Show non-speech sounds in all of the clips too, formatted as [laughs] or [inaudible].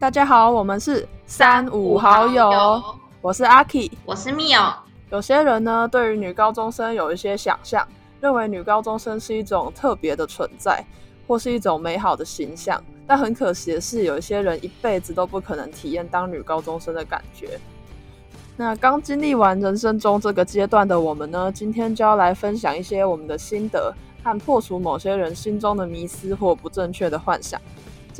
大家好，我们是三五好友，我是阿 K，我是 Mio。有些人呢，对于女高中生有一些想象，认为女高中生是一种特别的存在，或是一种美好的形象。但很可惜的是，有一些人一辈子都不可能体验当女高中生的感觉。那刚经历完人生中这个阶段的我们呢，今天就要来分享一些我们的心得，和破除某些人心中的迷思或不正确的幻想。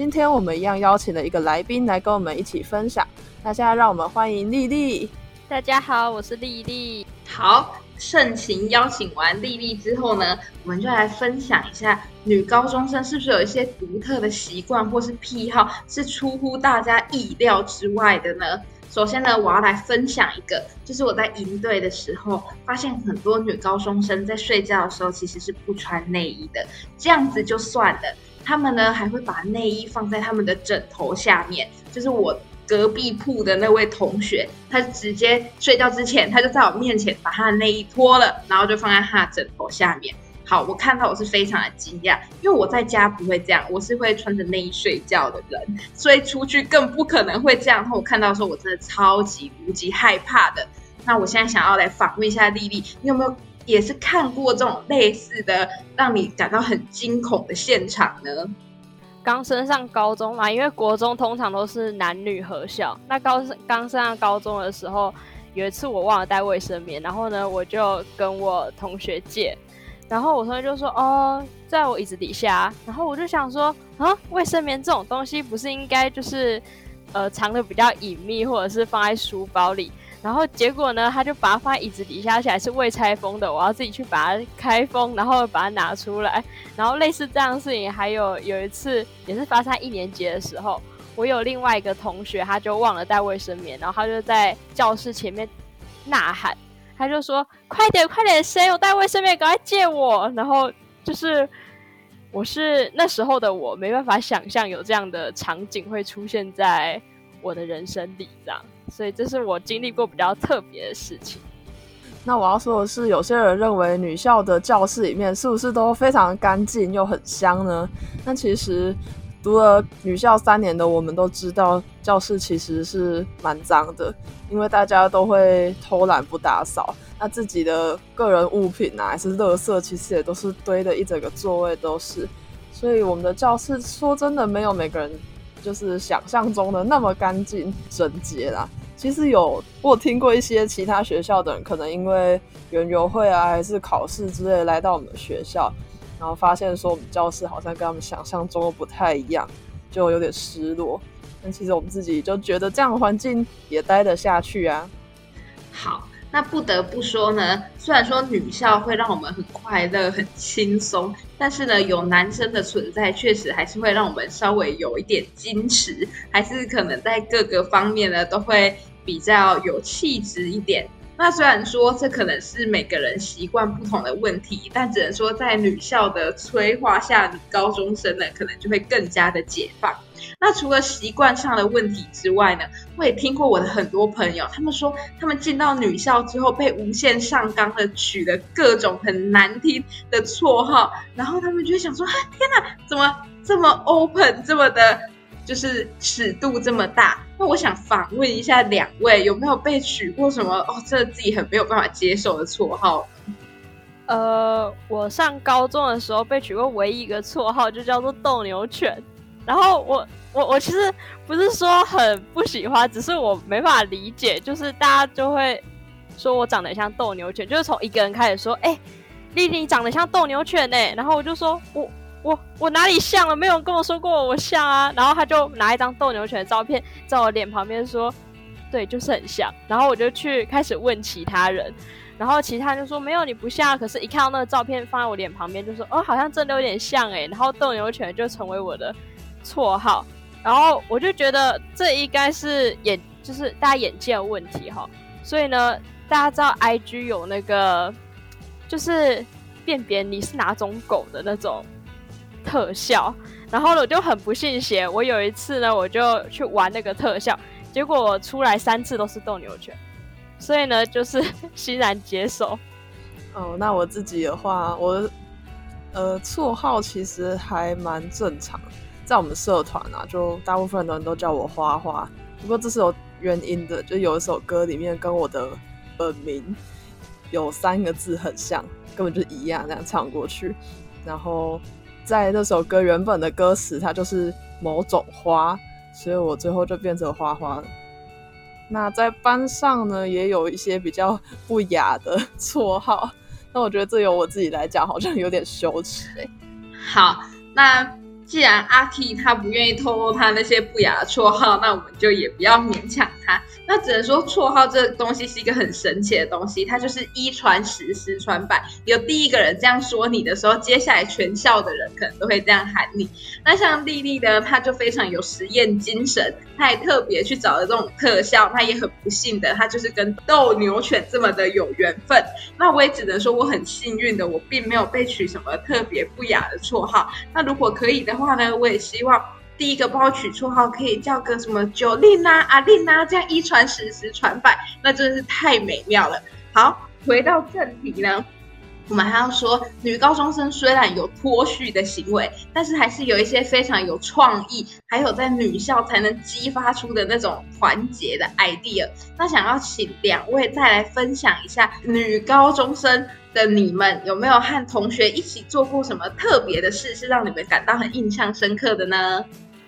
今天我们一样邀请了一个来宾来跟我们一起分享。那现在让我们欢迎丽丽。大家好，我是丽丽。好，盛情邀请完丽丽之后呢，我们就来分享一下女高中生是不是有一些独特的习惯或是癖好，是出乎大家意料之外的呢？首先呢，我要来分享一个，就是我在营队的时候，发现很多女高中生在睡觉的时候其实是不穿内衣的，这样子就算了，他们呢还会把内衣放在他们的枕头下面，就是我。隔壁铺的那位同学，他直接睡觉之前，他就在我面前把他的内衣脱了，然后就放在他的枕头下面。好，我看到我是非常的惊讶，因为我在家不会这样，我是会穿着内衣睡觉的人，所以出去更不可能会这样。我看到说，我真的超级无敌害怕的。那我现在想要来访问一下丽丽，你有没有也是看过这种类似的让你感到很惊恐的现场呢？刚升上高中嘛，因为国中通常都是男女合校。那高刚升上高中的时候，有一次我忘了带卫生棉，然后呢，我就跟我同学借，然后我同学就说：“哦，在我椅子底下。”然后我就想说：“啊，卫生棉这种东西不是应该就是呃藏的比较隐秘，或者是放在书包里？”然后结果呢，他就把它放在椅子底下，而且还是未拆封的。我要自己去把它开封，然后把它拿出来。然后类似这样的事情，还有有一次也是发生在一年级的时候，我有另外一个同学，他就忘了带卫生棉，然后他就在教室前面呐喊，他就说：“快点，快点，谁有带卫生棉，赶快借我！”然后就是我是那时候的我，没办法想象有这样的场景会出现在我的人生里，这样。所以这是我经历过比较特别的事情。那我要说的是，有些人认为女校的教室里面是不是都非常干净又很香呢？那其实读了女校三年的我们都知道，教室其实是蛮脏的，因为大家都会偷懒不打扫，那自己的个人物品啊，还是垃圾，其实也都是堆的一整个座位都是。所以我们的教室说真的没有每个人就是想象中的那么干净整洁啦。其实有我听过一些其他学校的人，可能因为园游会啊，还是考试之类来到我们学校，然后发现说我们教室好像跟他们想象中的不太一样，就有点失落。但其实我们自己就觉得这样的环境也待得下去啊。好，那不得不说呢，虽然说女校会让我们很快乐、很轻松，但是呢，有男生的存在，确实还是会让我们稍微有一点矜持，还是可能在各个方面呢都会。比较有气质一点。那虽然说这可能是每个人习惯不同的问题，但只能说在女校的催化下，女高中生呢可能就会更加的解放。那除了习惯上的问题之外呢，我也听过我的很多朋友，他们说他们进到女校之后被无限上纲的取了各种很难听的绰号，然后他们就会想说：啊，天哪，怎么这么 open，这么的，就是尺度这么大？那我想访问一下两位，有没有被取过什么哦？这自己很没有办法接受的绰号？呃，我上高中的时候被取过唯一一个绰号，就叫做斗牛犬。然后我我我其实不是说很不喜欢，只是我没法理解，就是大家就会说我长得像斗牛犬，就是从一个人开始说，哎，丽丽你长得像斗牛犬呢。然后我就说我。我我哪里像了？没有人跟我说过我像啊。然后他就拿一张斗牛犬的照片在我脸旁边说：“对，就是很像。”然后我就去开始问其他人，然后其他人就说：“没有，你不像。”可是，一看到那个照片放在我脸旁边，就说：“哦，好像真的有点像诶。然后斗牛犬就成为我的绰号。然后我就觉得这应该是眼，就是大家眼界的问题哈。所以呢，大家知道 I G 有那个就是辨别你是哪种狗的那种。特效，然后呢，我就很不信邪。我有一次呢，我就去玩那个特效，结果我出来三次都是斗牛犬，所以呢，就是 [laughs] 欣然接受。哦，那我自己的话，我呃绰号其实还蛮正常，在我们社团啊，就大部分人都叫我花花。不过这是有原因的，就有一首歌里面跟我的本名有三个字很像，根本就一样那样唱过去。然后在那首歌原本的歌词，它就是某种花，所以我最后就变成花花。那在班上呢，也有一些比较不雅的 [laughs] 绰号，那我觉得这由我自己来讲，好像有点羞耻哎。好，那。既然阿 K 他不愿意透露他那些不雅的绰号，那我们就也不要勉强他。那只能说绰号这东西是一个很神奇的东西，它就是一传十，十传百。有第一个人这样说你的时候，接下来全校的人可能都会这样喊你。那像丽丽呢，她就非常有实验精神，她还特别去找了这种特效。她也很不幸的，她就是跟斗牛犬这么的有缘分。那我也只能说我很幸运的，我并没有被取什么特别不雅的绰号。那如果可以的。话呢，我也希望第一个帮我取绰号可以叫个什么九令啊、阿令啊，这样一传十，十传百，那真的是太美妙了。好，回到正题呢。我们还要说，女高中生虽然有脱序的行为，但是还是有一些非常有创意，还有在女校才能激发出的那种团结的 idea。那想要请两位再来分享一下，女高中生的你们有没有和同学一起做过什么特别的事，是让你们感到很印象深刻的呢？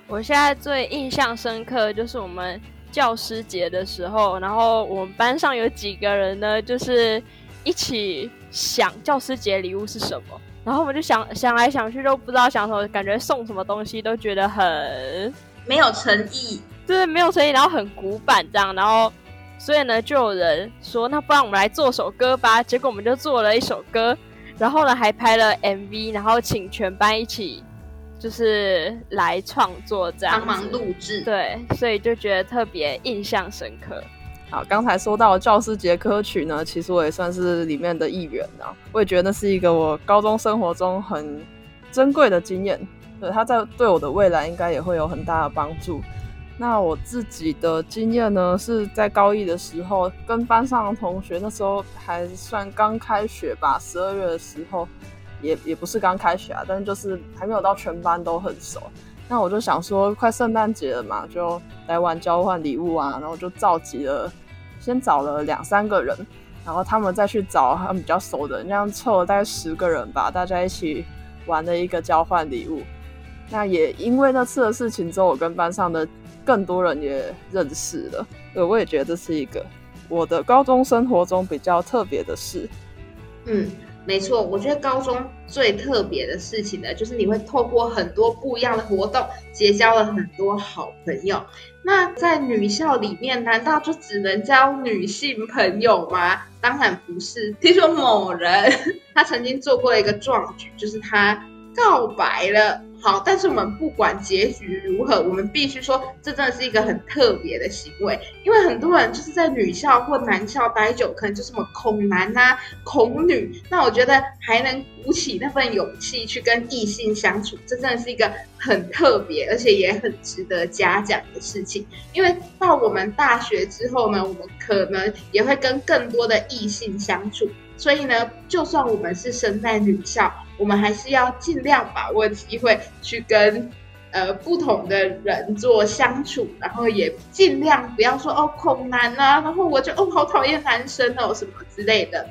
我现在最印象深刻就是我们教师节的时候，然后我们班上有几个人呢，就是一起。想教师节礼物是什么，然后我们就想想来想去都不知道想什么，感觉送什么东西都觉得很没有诚意，对，没有诚意，然后很古板这样，然后所以呢，就有人说，那不然我们来做首歌吧。结果我们就做了一首歌，然后呢还拍了 MV，然后请全班一起就是来创作这样，帮忙录制，对，所以就觉得特别印象深刻。好，刚才说到教师节歌曲呢，其实我也算是里面的一员啊。我也觉得那是一个我高中生活中很珍贵的经验，对，他在对我的未来应该也会有很大的帮助。那我自己的经验呢，是在高一的时候，跟班上的同学，那时候还算刚开学吧，十二月的时候，也也不是刚开学啊，但是就是还没有到全班都很熟。那我就想说，快圣诞节了嘛，就来玩交换礼物啊，然后就召集了。先找了两三个人，然后他们再去找他们比较熟的人，这样凑了大概十个人吧，大家一起玩的一个交换礼物。那也因为那次的事情之后，我跟班上的更多人也认识了。对，我也觉得这是一个我的高中生活中比较特别的事。嗯。没错，我觉得高中最特别的事情呢，就是你会透过很多不一样的活动，结交了很多好朋友。那在女校里面，难道就只能交女性朋友吗？当然不是。听说某人 [laughs] 他曾经做过一个壮举，就是他告白了。好，但是我们不管结局如何，我们必须说，这真的是一个很特别的行为。因为很多人就是在女校或男校待久，可能就什么恐男呐、恐女，那我觉得还能鼓起那份勇气去跟异性相处，这真的是一个很特别，而且也很值得嘉奖的事情。因为到我们大学之后呢，我们可能也会跟更多的异性相处。所以呢，就算我们是身在女校，我们还是要尽量把握机会去跟呃不同的人做相处，然后也尽量不要说哦恐男啊，然后我就哦好讨厌男生哦什么之类的。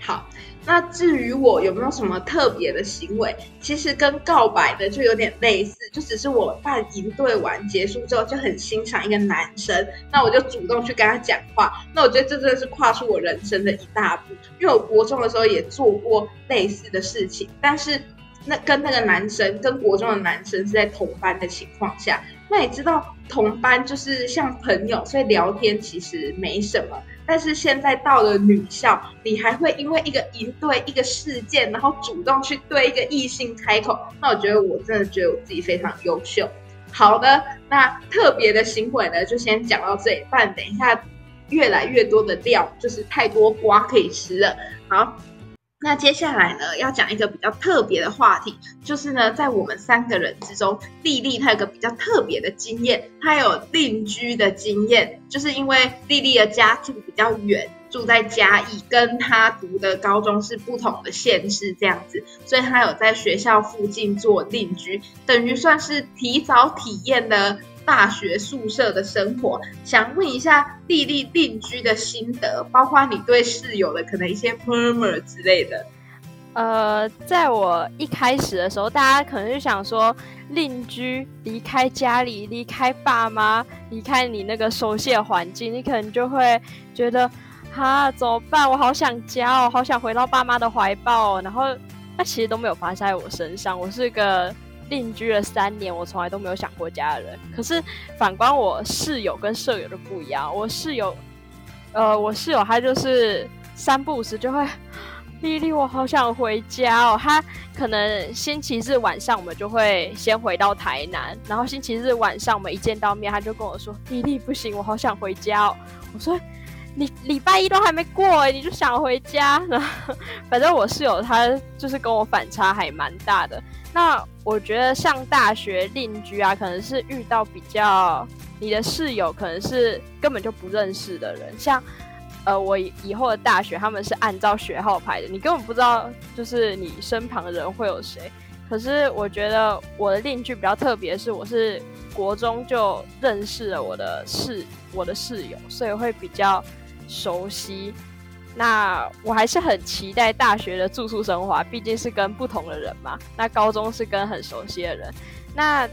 好。那至于我有没有什么特别的行为，其实跟告白的就有点类似，就只是我办营队完结束之后就很欣赏一个男生，那我就主动去跟他讲话。那我觉得这真的是跨出我人生的一大步，因为我国中的时候也做过类似的事情，但是那跟那个男生跟国中的男生是在同班的情况下，那你知道同班就是像朋友，所以聊天其实没什么。但是现在到了女校，你还会因为一个一对一个事件，然后主动去对一个异性开口，那我觉得我真的觉得我自己非常优秀。好的，那特别的行为呢，就先讲到这里，不然等一下越来越多的料，就是太多瓜可以吃了。好。那接下来呢，要讲一个比较特别的话题，就是呢，在我们三个人之中，丽丽她有个比较特别的经验，她有定居的经验，就是因为丽丽的家住比较远，住在嘉义，跟他读的高中是不同的县市这样子，所以他有在学校附近做定居，等于算是提早体验了大学宿舍的生活。想问一下丽丽定居的心得，包括你对室友的可能一些 murmur 之类的。呃，在我一开始的时候，大家可能就想说，邻居离开家里，离开爸妈，离开你那个熟悉的环境，你可能就会觉得，哈，怎么办？我好想家哦，好想回到爸妈的怀抱。然后，那其实都没有发生在我身上。我是个定居了三年，我从来都没有想过家的人。可是反观我室友跟舍友就不一样，我室友，呃，我室友他就是三不五时就会。丽丽，我好想回家哦。他可能星期日晚上我们就会先回到台南，然后星期日晚上我们一见到面，他就跟我说：“丽丽，不行，我好想回家哦。”我说：“你礼拜一都还没过，你就想回家？” [laughs] 反正我室友他就是跟我反差还蛮大的。那我觉得上大学邻居啊，可能是遇到比较你的室友可能是根本就不认识的人，像。呃，我以后的大学他们是按照学号排的，你根本不知道，就是你身旁的人会有谁。可是我觉得我的邻居比较特别，是我是国中就认识了我的室我的室友，所以会比较熟悉。那我还是很期待大学的住宿生活，毕竟是跟不同的人嘛。那高中是跟很熟悉的人，那。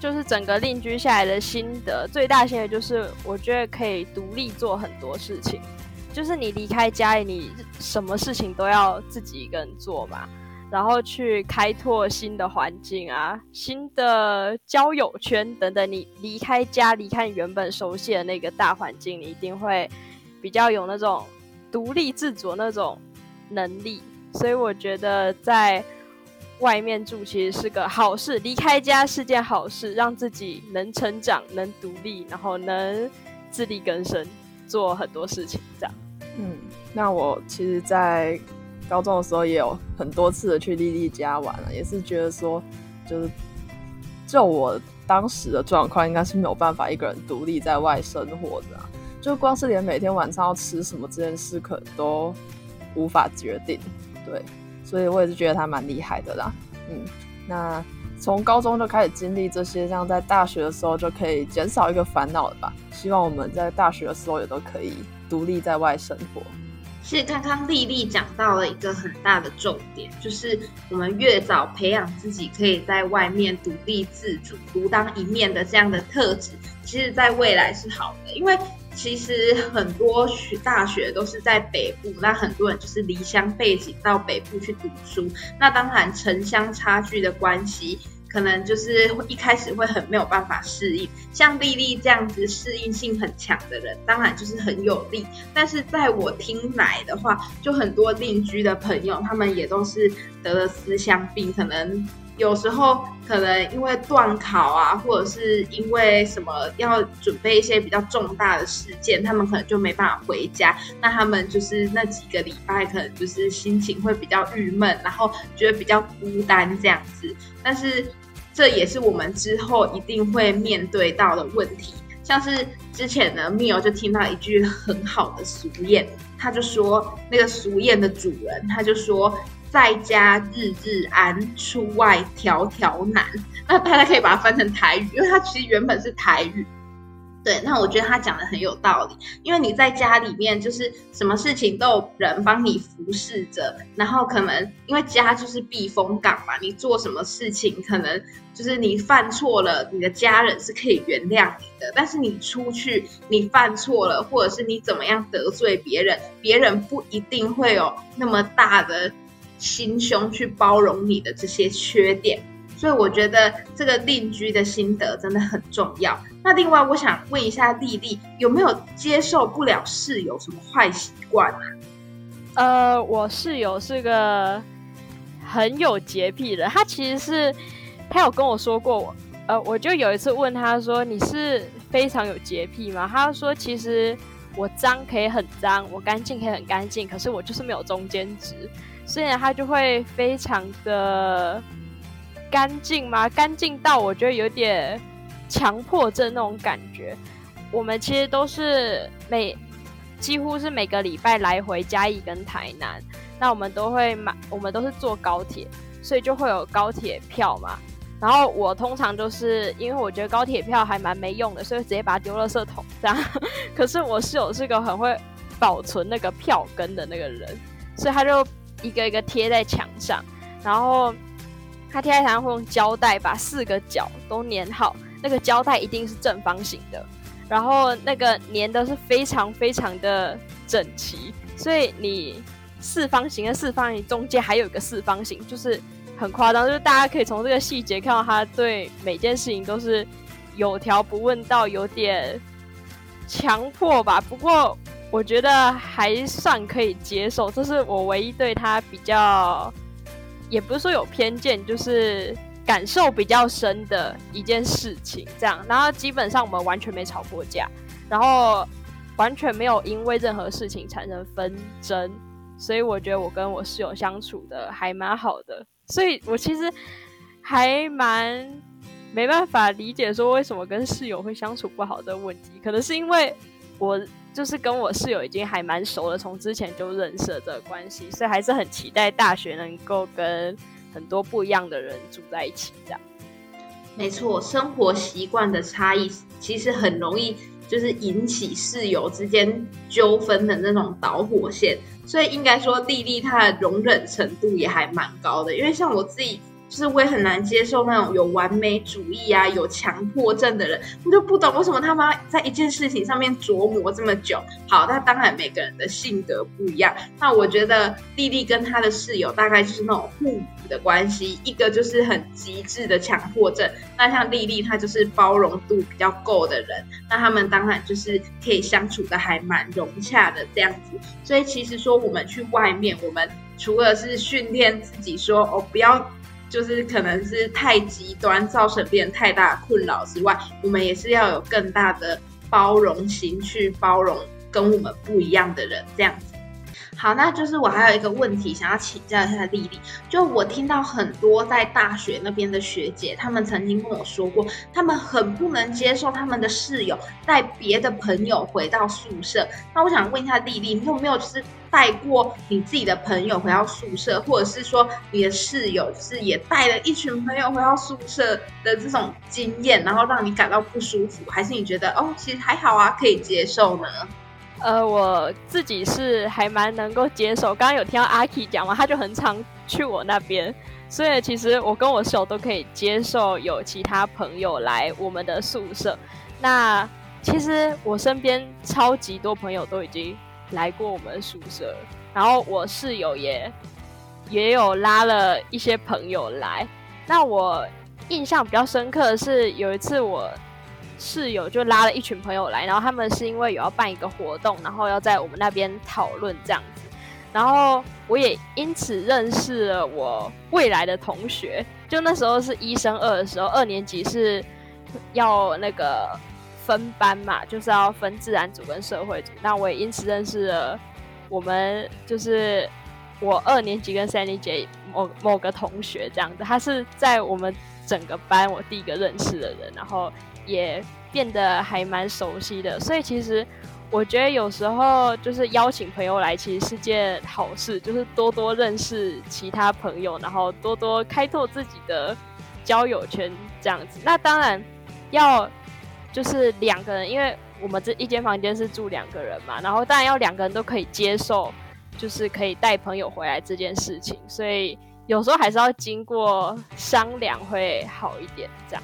就是整个定居下来的心得，最大心得就是，我觉得可以独立做很多事情。就是你离开家里，你什么事情都要自己一个人做嘛，然后去开拓新的环境啊，新的交友圈等等。你离开家，离开你原本熟悉的那个大环境，你一定会比较有那种独立自主那种能力。所以我觉得在。外面住其实是个好事，离开家是件好事，让自己能成长、能独立，然后能自力更生，做很多事情。这样，嗯，那我其实，在高中的时候也有很多次的去丽丽家玩了，也是觉得说，就是就我当时的状况，应该是没有办法一个人独立在外生活的，就光是连每天晚上要吃什么这件事，可能都无法决定，对。所以我也是觉得他蛮厉害的啦，嗯，那从高中就开始经历这些，像在大学的时候就可以减少一个烦恼了吧？希望我们在大学的时候也都可以独立在外生活。是刚刚丽丽讲到了一个很大的重点，就是我们越早培养自己可以在外面独立自主、独当一面的这样的特质，其实在未来是好的，因为。其实很多学大学都是在北部，那很多人就是离乡背景到北部去读书。那当然城乡差距的关系，可能就是一开始会很没有办法适应。像丽丽这样子适应性很强的人，当然就是很有利。但是在我听来的话，就很多邻居的朋友，他们也都是得了思乡病，可能。有时候可能因为断考啊，或者是因为什么要准备一些比较重大的事件，他们可能就没办法回家。那他们就是那几个礼拜，可能就是心情会比较郁闷，然后觉得比较孤单这样子。但是这也是我们之后一定会面对到的问题。像是之前呢，密友就听到一句很好的俗谚，他就说那个俗谚的主人，他就说。在家日日安，出外条条难。那大家可以把它翻成台语，因为它其实原本是台语。对，那我觉得他讲的很有道理，因为你在家里面就是什么事情都有人帮你服侍着，然后可能因为家就是避风港嘛，你做什么事情可能就是你犯错了，你的家人是可以原谅你的，但是你出去你犯错了，或者是你怎么样得罪别人，别人不一定会有那么大的。心胸去包容你的这些缺点，所以我觉得这个定居的心得真的很重要。那另外，我想问一下丽丽，有没有接受不了室友什么坏习惯啊？呃，我室友是个很有洁癖的，他其实是他有跟我说过，我呃，我就有一次问他说：“你是非常有洁癖吗？”他说：“其实我脏可以很脏，我干净可以很干净，可是我就是没有中间值。”虽然它就会非常的干净吗？干净到我觉得有点强迫症那种感觉。我们其实都是每几乎是每个礼拜来回嘉义跟台南，那我们都会买，我们都是坐高铁，所以就会有高铁票嘛。然后我通常就是因为我觉得高铁票还蛮没用的，所以直接把它丢了垃圾桶这样。[laughs] 可是我室友是个很会保存那个票根的那个人，所以他就一个一个贴在墙上，然后他贴在墙上会用胶带把四个角都粘好，那个胶带一定是正方形的。然后那个粘的是非常非常的整齐，所以你四方形的四方形中间还有一个四方形，就是很夸张，就是大家可以从这个细节看到他对每件事情都是有条不紊到有点强迫吧。不过我觉得还算可以接受，这是我唯一对他比较，也不是说有偏见，就是。感受比较深的一件事情，这样，然后基本上我们完全没吵过架，然后完全没有因为任何事情产生纷争，所以我觉得我跟我室友相处的还蛮好的，所以我其实还蛮没办法理解说为什么跟室友会相处不好的问题，可能是因为我就是跟我室友已经还蛮熟了，从之前就认识的关系，所以还是很期待大学能够跟。很多不一样的人住在一起，这样没错。生活习惯的差异其实很容易就是引起室友之间纠纷的那种导火线，所以应该说丽丽她的容忍程度也还蛮高的。因为像我自己。就是我也很难接受那种有完美主义啊、有强迫症的人，我就不懂为什么他们要在一件事情上面琢磨这么久。好，那当然每个人的性格不一样。那我觉得丽丽跟她的室友大概就是那种互补的关系，一个就是很极致的强迫症，那像丽丽她就是包容度比较够的人，那他们当然就是可以相处的还蛮融洽的这样子。所以其实说我们去外面，我们除了是训练自己说哦不要。就是可能是太极端，造成别人太大的困扰之外，我们也是要有更大的包容心去包容跟我们不一样的人，这样子。好，那就是我还有一个问题想要请教一下丽丽，就我听到很多在大学那边的学姐，他们曾经跟我说过，他们很不能接受他们的室友带别的朋友回到宿舍。那我想问一下丽丽，你有没有就是带过你自己的朋友回到宿舍，或者是说你的室友就是也带了一群朋友回到宿舍的这种经验，然后让你感到不舒服，还是你觉得哦，其实还好啊，可以接受呢？呃，我自己是还蛮能够接受。刚刚有听到阿 K 讲嘛，他就很常去我那边，所以其实我跟我室友都可以接受有其他朋友来我们的宿舍。那其实我身边超级多朋友都已经来过我们宿舍，然后我室友也也有拉了一些朋友来。那我印象比较深刻的是有一次我。室友就拉了一群朋友来，然后他们是因为有要办一个活动，然后要在我们那边讨论这样子，然后我也因此认识了我未来的同学。就那时候是一升二的时候，二年级是要那个分班嘛，就是要分自然组跟社会组。那我也因此认识了我们就是我二年级跟三年级某某个同学这样子，他是在我们整个班我第一个认识的人，然后。也变得还蛮熟悉的，所以其实我觉得有时候就是邀请朋友来，其实是件好事，就是多多认识其他朋友，然后多多开拓自己的交友圈这样子。那当然要就是两个人，因为我们这一间房间是住两个人嘛，然后当然要两个人都可以接受，就是可以带朋友回来这件事情，所以有时候还是要经过商量会好一点，这样。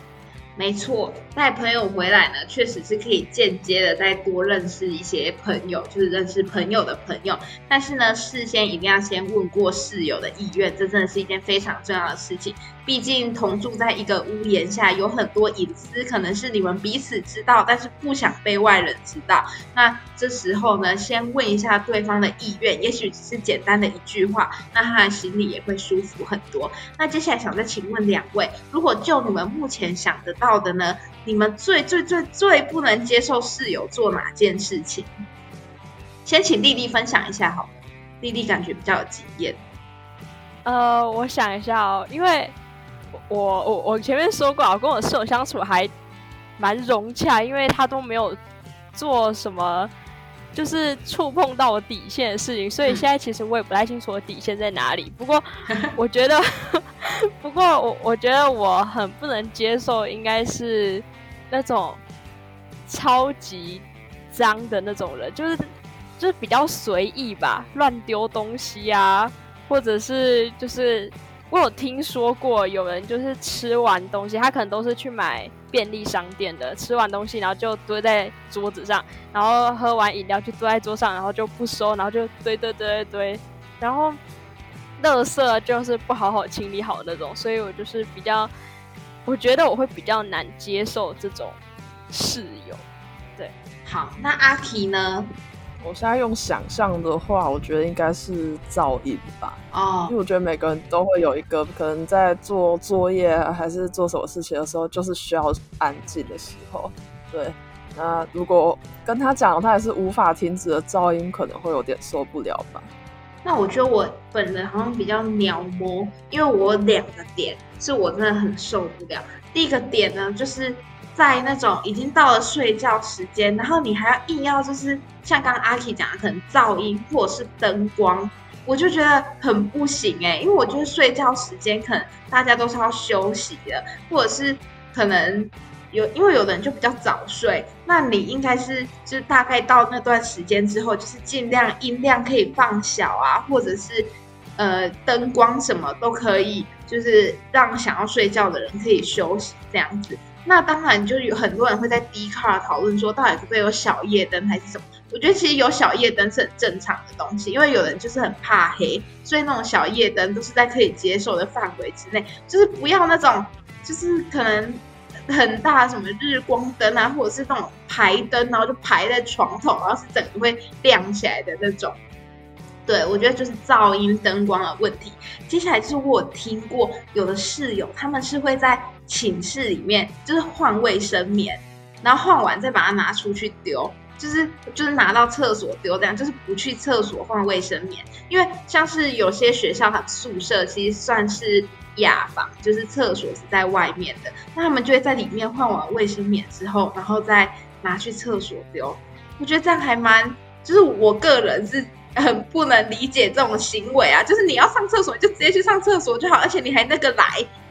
没错，带朋友回来呢，确实是可以间接的再多认识一些朋友，就是认识朋友的朋友。但是呢，事先一定要先问过室友的意愿，这真的是一件非常重要的事情。毕竟同住在一个屋檐下，有很多隐私可能是你们彼此知道，但是不想被外人知道。那这时候呢，先问一下对方的意愿，也许只是简单的一句话，那他的心里也会舒服很多。那接下来想再请问两位，如果就你们目前想得到到的呢，你们最最最最不能接受室友做哪件事情？先请丽丽分享一下好，丽丽感觉比较有经验。呃，我想一下哦，因为。我我我前面说过，我跟我室友相处还蛮融洽，因为他都没有做什么，就是触碰到我底线的事情，所以现在其实我也不太清楚我底线在哪里。[laughs] 不过我觉得，[laughs] 不过我我觉得我很不能接受，应该是那种超级脏的那种人，就是就是比较随意吧，乱丢东西啊，或者是就是我有听说过有人就是吃完东西，他可能都是去买。便利商店的吃完东西，然后就堆在桌子上，然后喝完饮料就堆在桌上，然后就不收，然后就堆堆堆堆，然后，垃圾就是不好好清理好那种，所以我就是比较，我觉得我会比较难接受这种室友。对，好，那阿奇呢？我现在用想象的话，我觉得应该是噪音吧。哦，因为我觉得每个人都会有一个可能在做作业还是做什么事情的时候，就是需要安静的时候。对，那如果跟他讲，他也是无法停止的噪音，可能会有点受不了吧。那我觉得我本人好像比较鸟摸，因为我两个点是我真的很受不了。第一个点呢，就是。在那种已经到了睡觉时间，然后你还要硬要就是像刚阿 K 讲的，可能噪音或者是灯光，我就觉得很不行哎，因为我觉得睡觉时间可能大家都是要休息的，或者是可能有因为有的人就比较早睡，那你应该是就是大概到那段时间之后，就是尽量音量可以放小啊，或者是呃灯光什么都可以，就是让想要睡觉的人可以休息这样子。那当然，就有很多人会在 D 卡讨论说，到底会不会有小夜灯还是什么？我觉得其实有小夜灯是很正常的东西，因为有人就是很怕黑，所以那种小夜灯都是在可以接受的范围之内，就是不要那种就是可能很大什么日光灯啊，或者是那种排灯，然后就排在床头，然后是整个会亮起来的那种。对，我觉得就是噪音、灯光的问题。接下来就是我听过有的室友，他们是会在寝室里面就是换卫生棉，然后换完再把它拿出去丢，就是就是拿到厕所丢，这样就是不去厕所换卫生棉。因为像是有些学校，它宿舍其实算是雅房，就是厕所是在外面的，那他们就会在里面换完卫生棉之后，然后再拿去厕所丢。我觉得这样还蛮，就是我个人是。很不能理解这种行为啊！就是你要上厕所，就直接去上厕所就好，而且你还那个来，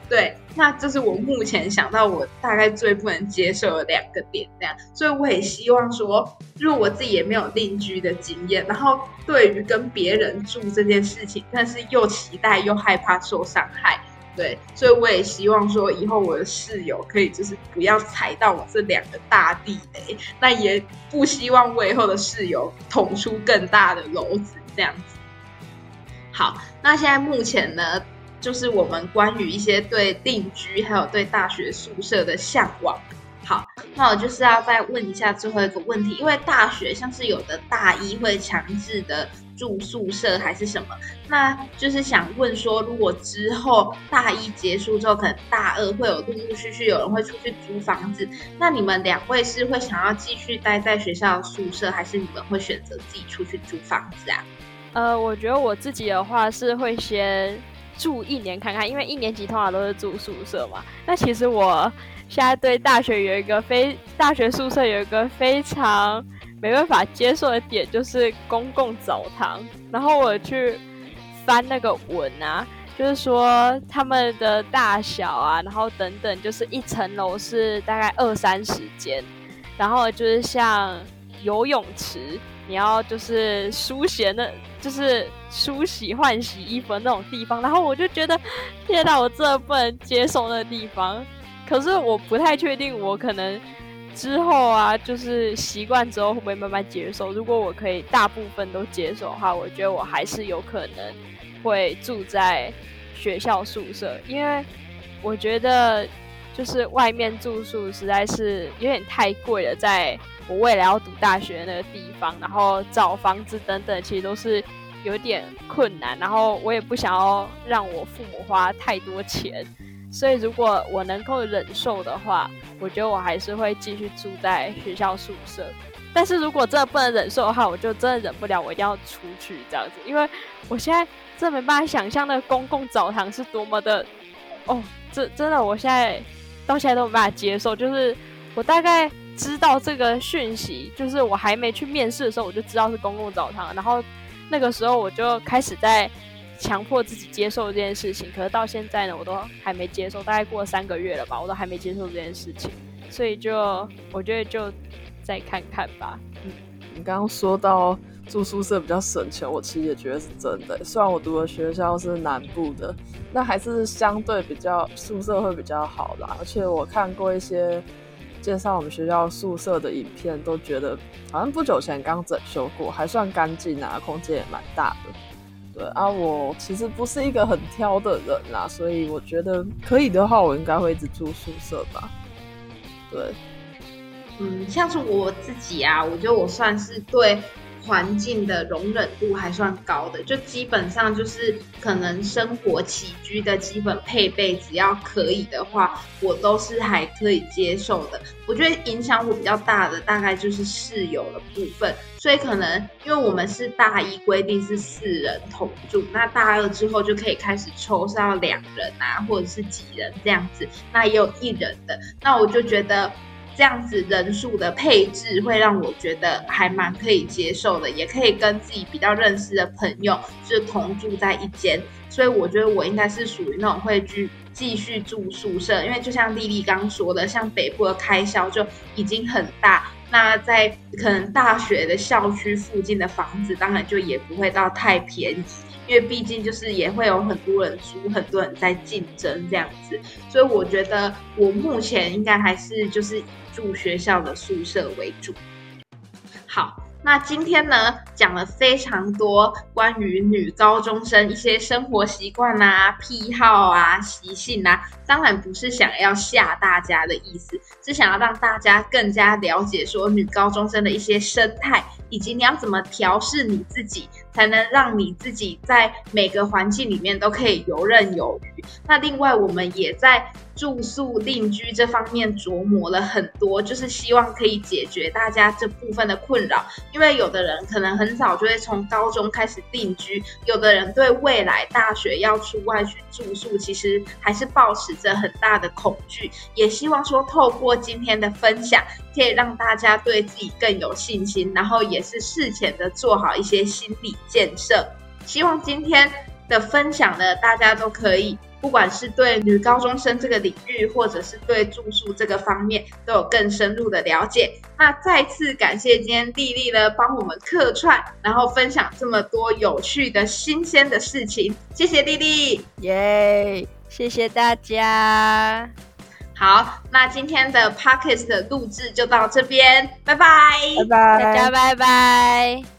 对，那这是我目前想到我大概最不能接受的两个点，这样。所以我也希望说，如果我自己也没有定居的经验，然后对于跟别人住这件事情，但是又期待又害怕受伤害。对，所以我也希望说，以后我的室友可以就是不要踩到我这两个大地雷，那也不希望我以后的室友捅出更大的篓子这样子。好，那现在目前呢，就是我们关于一些对定居还有对大学宿舍的向往。好，那我就是要再问一下最后一个问题，因为大学像是有的大一会强制的。住宿舍还是什么？那就是想问说，如果之后大一结束之后，可能大二会有陆陆续续有人会出去租房子，那你们两位是会想要继续待在学校宿舍，还是你们会选择自己出去租房子啊？呃，我觉得我自己的话是会先住一年看看，因为一年级通常都是住宿舍嘛。那其实我现在对大学有一个非大学宿舍有一个非常。没办法接受的点就是公共澡堂，然后我去翻那个文啊，就是说他们的大小啊，然后等等，就是一层楼是大概二三十间，然后就是像游泳池，你要就是梳洗的，就是梳洗换洗衣服的那种地方，然后我就觉得天哪，我真的不能接受那地方，可是我不太确定我可能。之后啊，就是习惯之后会不会慢慢接受？如果我可以大部分都接受的话，我觉得我还是有可能会住在学校宿舍，因为我觉得就是外面住宿实在是有点太贵了。在我未来要读大学那个地方，然后找房子等等，其实都是有点困难。然后我也不想要让我父母花太多钱。所以，如果我能够忍受的话，我觉得我还是会继续住在学校宿舍。但是如果真的不能忍受的话，我就真的忍不了，我一定要出去这样子。因为我现在真没办法想象那个公共澡堂是多么的……哦，这真的，我现在到现在都没办法接受。就是我大概知道这个讯息，就是我还没去面试的时候，我就知道是公共澡堂，然后那个时候我就开始在强迫自己接受这件事情。可是到现在呢，我都还没接受，大概过三个月了吧，我都还没接受这件事情，所以就我觉得就再看看吧。嗯，你刚刚说到。住宿舍比较省钱，我其实也觉得是真的。虽然我读的学校是南部的，那还是相对比较宿舍会比较好啦。而且我看过一些介绍我们学校宿舍的影片，都觉得好像不久前刚整修过，还算干净啊，空间也蛮大的。对啊，我其实不是一个很挑的人啦，所以我觉得可以的话，我应该会一直住宿舍吧。对，嗯，像是我自己啊，我觉得我算是对。环境的容忍度还算高的，就基本上就是可能生活起居的基本配备，只要可以的话，我都是还可以接受的。我觉得影响我比较大的大概就是室友的部分，所以可能因为我们是大一规定是四人同住，那大二之后就可以开始抽是要两人啊，或者是几人这样子，那也有一人的，那我就觉得。这样子人数的配置会让我觉得还蛮可以接受的，也可以跟自己比较认识的朋友是同住在一间，所以我觉得我应该是属于那种会去继续住宿舍，因为就像丽丽刚说的，像北部的开销就已经很大，那在可能大学的校区附近的房子，当然就也不会到太便宜。因为毕竟就是也会有很多人租，很多人在竞争这样子，所以我觉得我目前应该还是就是以住学校的宿舍为主。好。那今天呢，讲了非常多关于女高中生一些生活习惯啊、癖好啊、习性啊，当然不是想要吓大家的意思，是想要让大家更加了解说女高中生的一些生态，以及你要怎么调试你自己，才能让你自己在每个环境里面都可以游刃有余。那另外，我们也在。住宿定居这方面琢磨了很多，就是希望可以解决大家这部分的困扰。因为有的人可能很早就会从高中开始定居，有的人对未来大学要出外去住宿，其实还是保持着很大的恐惧。也希望说透过今天的分享，可以让大家对自己更有信心，然后也是事前的做好一些心理建设。希望今天的分享呢，大家都可以。不管是对女高中生这个领域，或者是对住宿这个方面，都有更深入的了解。那再次感谢今天丽丽呢，帮我们客串，然后分享这么多有趣的新鲜的事情。谢谢丽丽，耶！谢谢大家。好，那今天的 Pockets 的录制就到这边，拜拜，拜拜，大家拜拜。